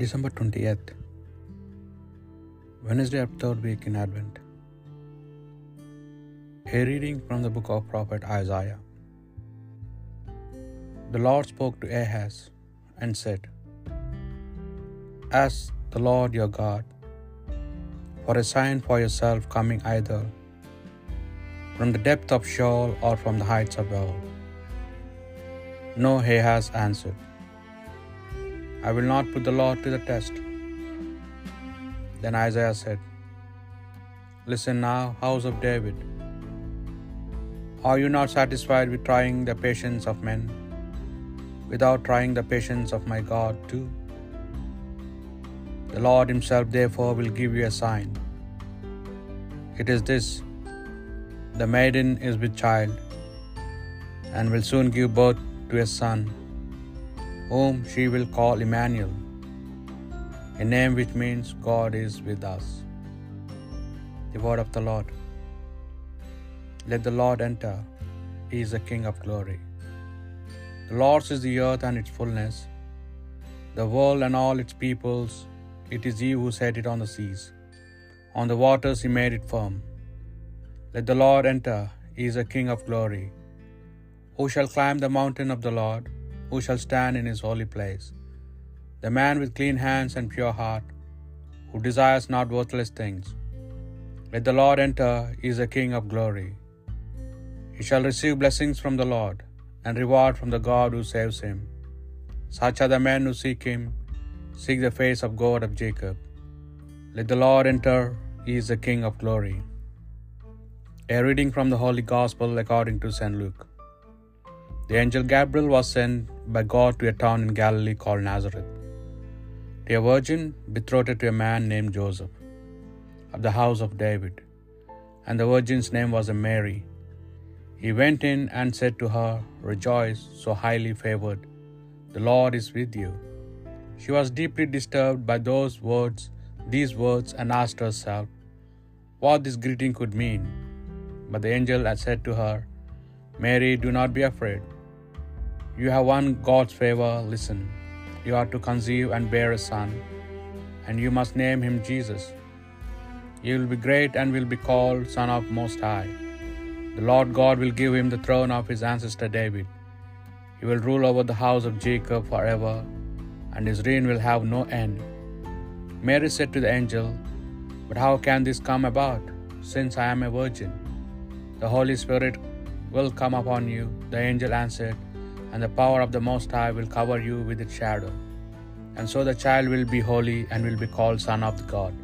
December 20th, Wednesday of third week in Advent. A reading from the book of prophet Isaiah. The Lord spoke to Ahaz and said, Ask the Lord your God for a sign for yourself coming either from the depth of Sheol or from the heights above. No, Ahaz answered. I will not put the Lord to the test. Then Isaiah said, Listen now, house of David. Are you not satisfied with trying the patience of men, without trying the patience of my God too? The Lord Himself, therefore, will give you a sign. It is this the maiden is with child, and will soon give birth to a son whom she will call Emmanuel, a name which means God is with us. The word of the Lord. Let the Lord enter, He is the King of glory. The Lord's is the earth and its fullness, the world and all its peoples. It is He who set it on the seas. On the waters He made it firm. Let the Lord enter, He is a King of glory. Who shall climb the mountain of the Lord? Who shall stand in his holy place? The man with clean hands and pure heart, who desires not worthless things. Let the Lord enter, he is a King of glory. He shall receive blessings from the Lord, and reward from the God who saves him. Such are the men who seek him, seek the face of God of Jacob. Let the Lord enter, he is the King of glory. A reading from the Holy Gospel according to St. Luke. The angel Gabriel was sent by God to a town in Galilee called Nazareth, to a virgin betrothed to a man named Joseph, of the house of David, and the virgin's name was Mary. He went in and said to her, Rejoice, so highly favored, the Lord is with you. She was deeply disturbed by those words, these words, and asked herself what this greeting could mean. But the angel had said to her, Mary, do not be afraid. You have won God's favor. Listen, you are to conceive and bear a son, and you must name him Jesus. He will be great and will be called Son of Most High. The Lord God will give him the throne of his ancestor David. He will rule over the house of Jacob forever, and his reign will have no end. Mary said to the angel, But how can this come about, since I am a virgin? The Holy Spirit will come upon you, the angel answered, and the power of the Most High will cover you with its shadow. And so the child will be holy and will be called Son of God.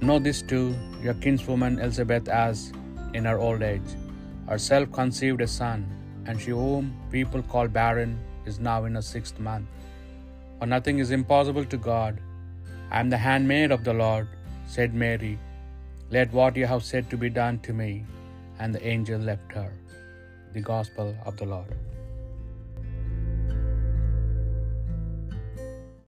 Know this too your kinswoman Elizabeth, as in her old age, herself conceived a son, and she whom people call barren is now in her sixth month. For nothing is impossible to God. I am the handmaid of the Lord, said Mary. Let what you have said to be done to me. And the angel left her. The Gospel of the Lord.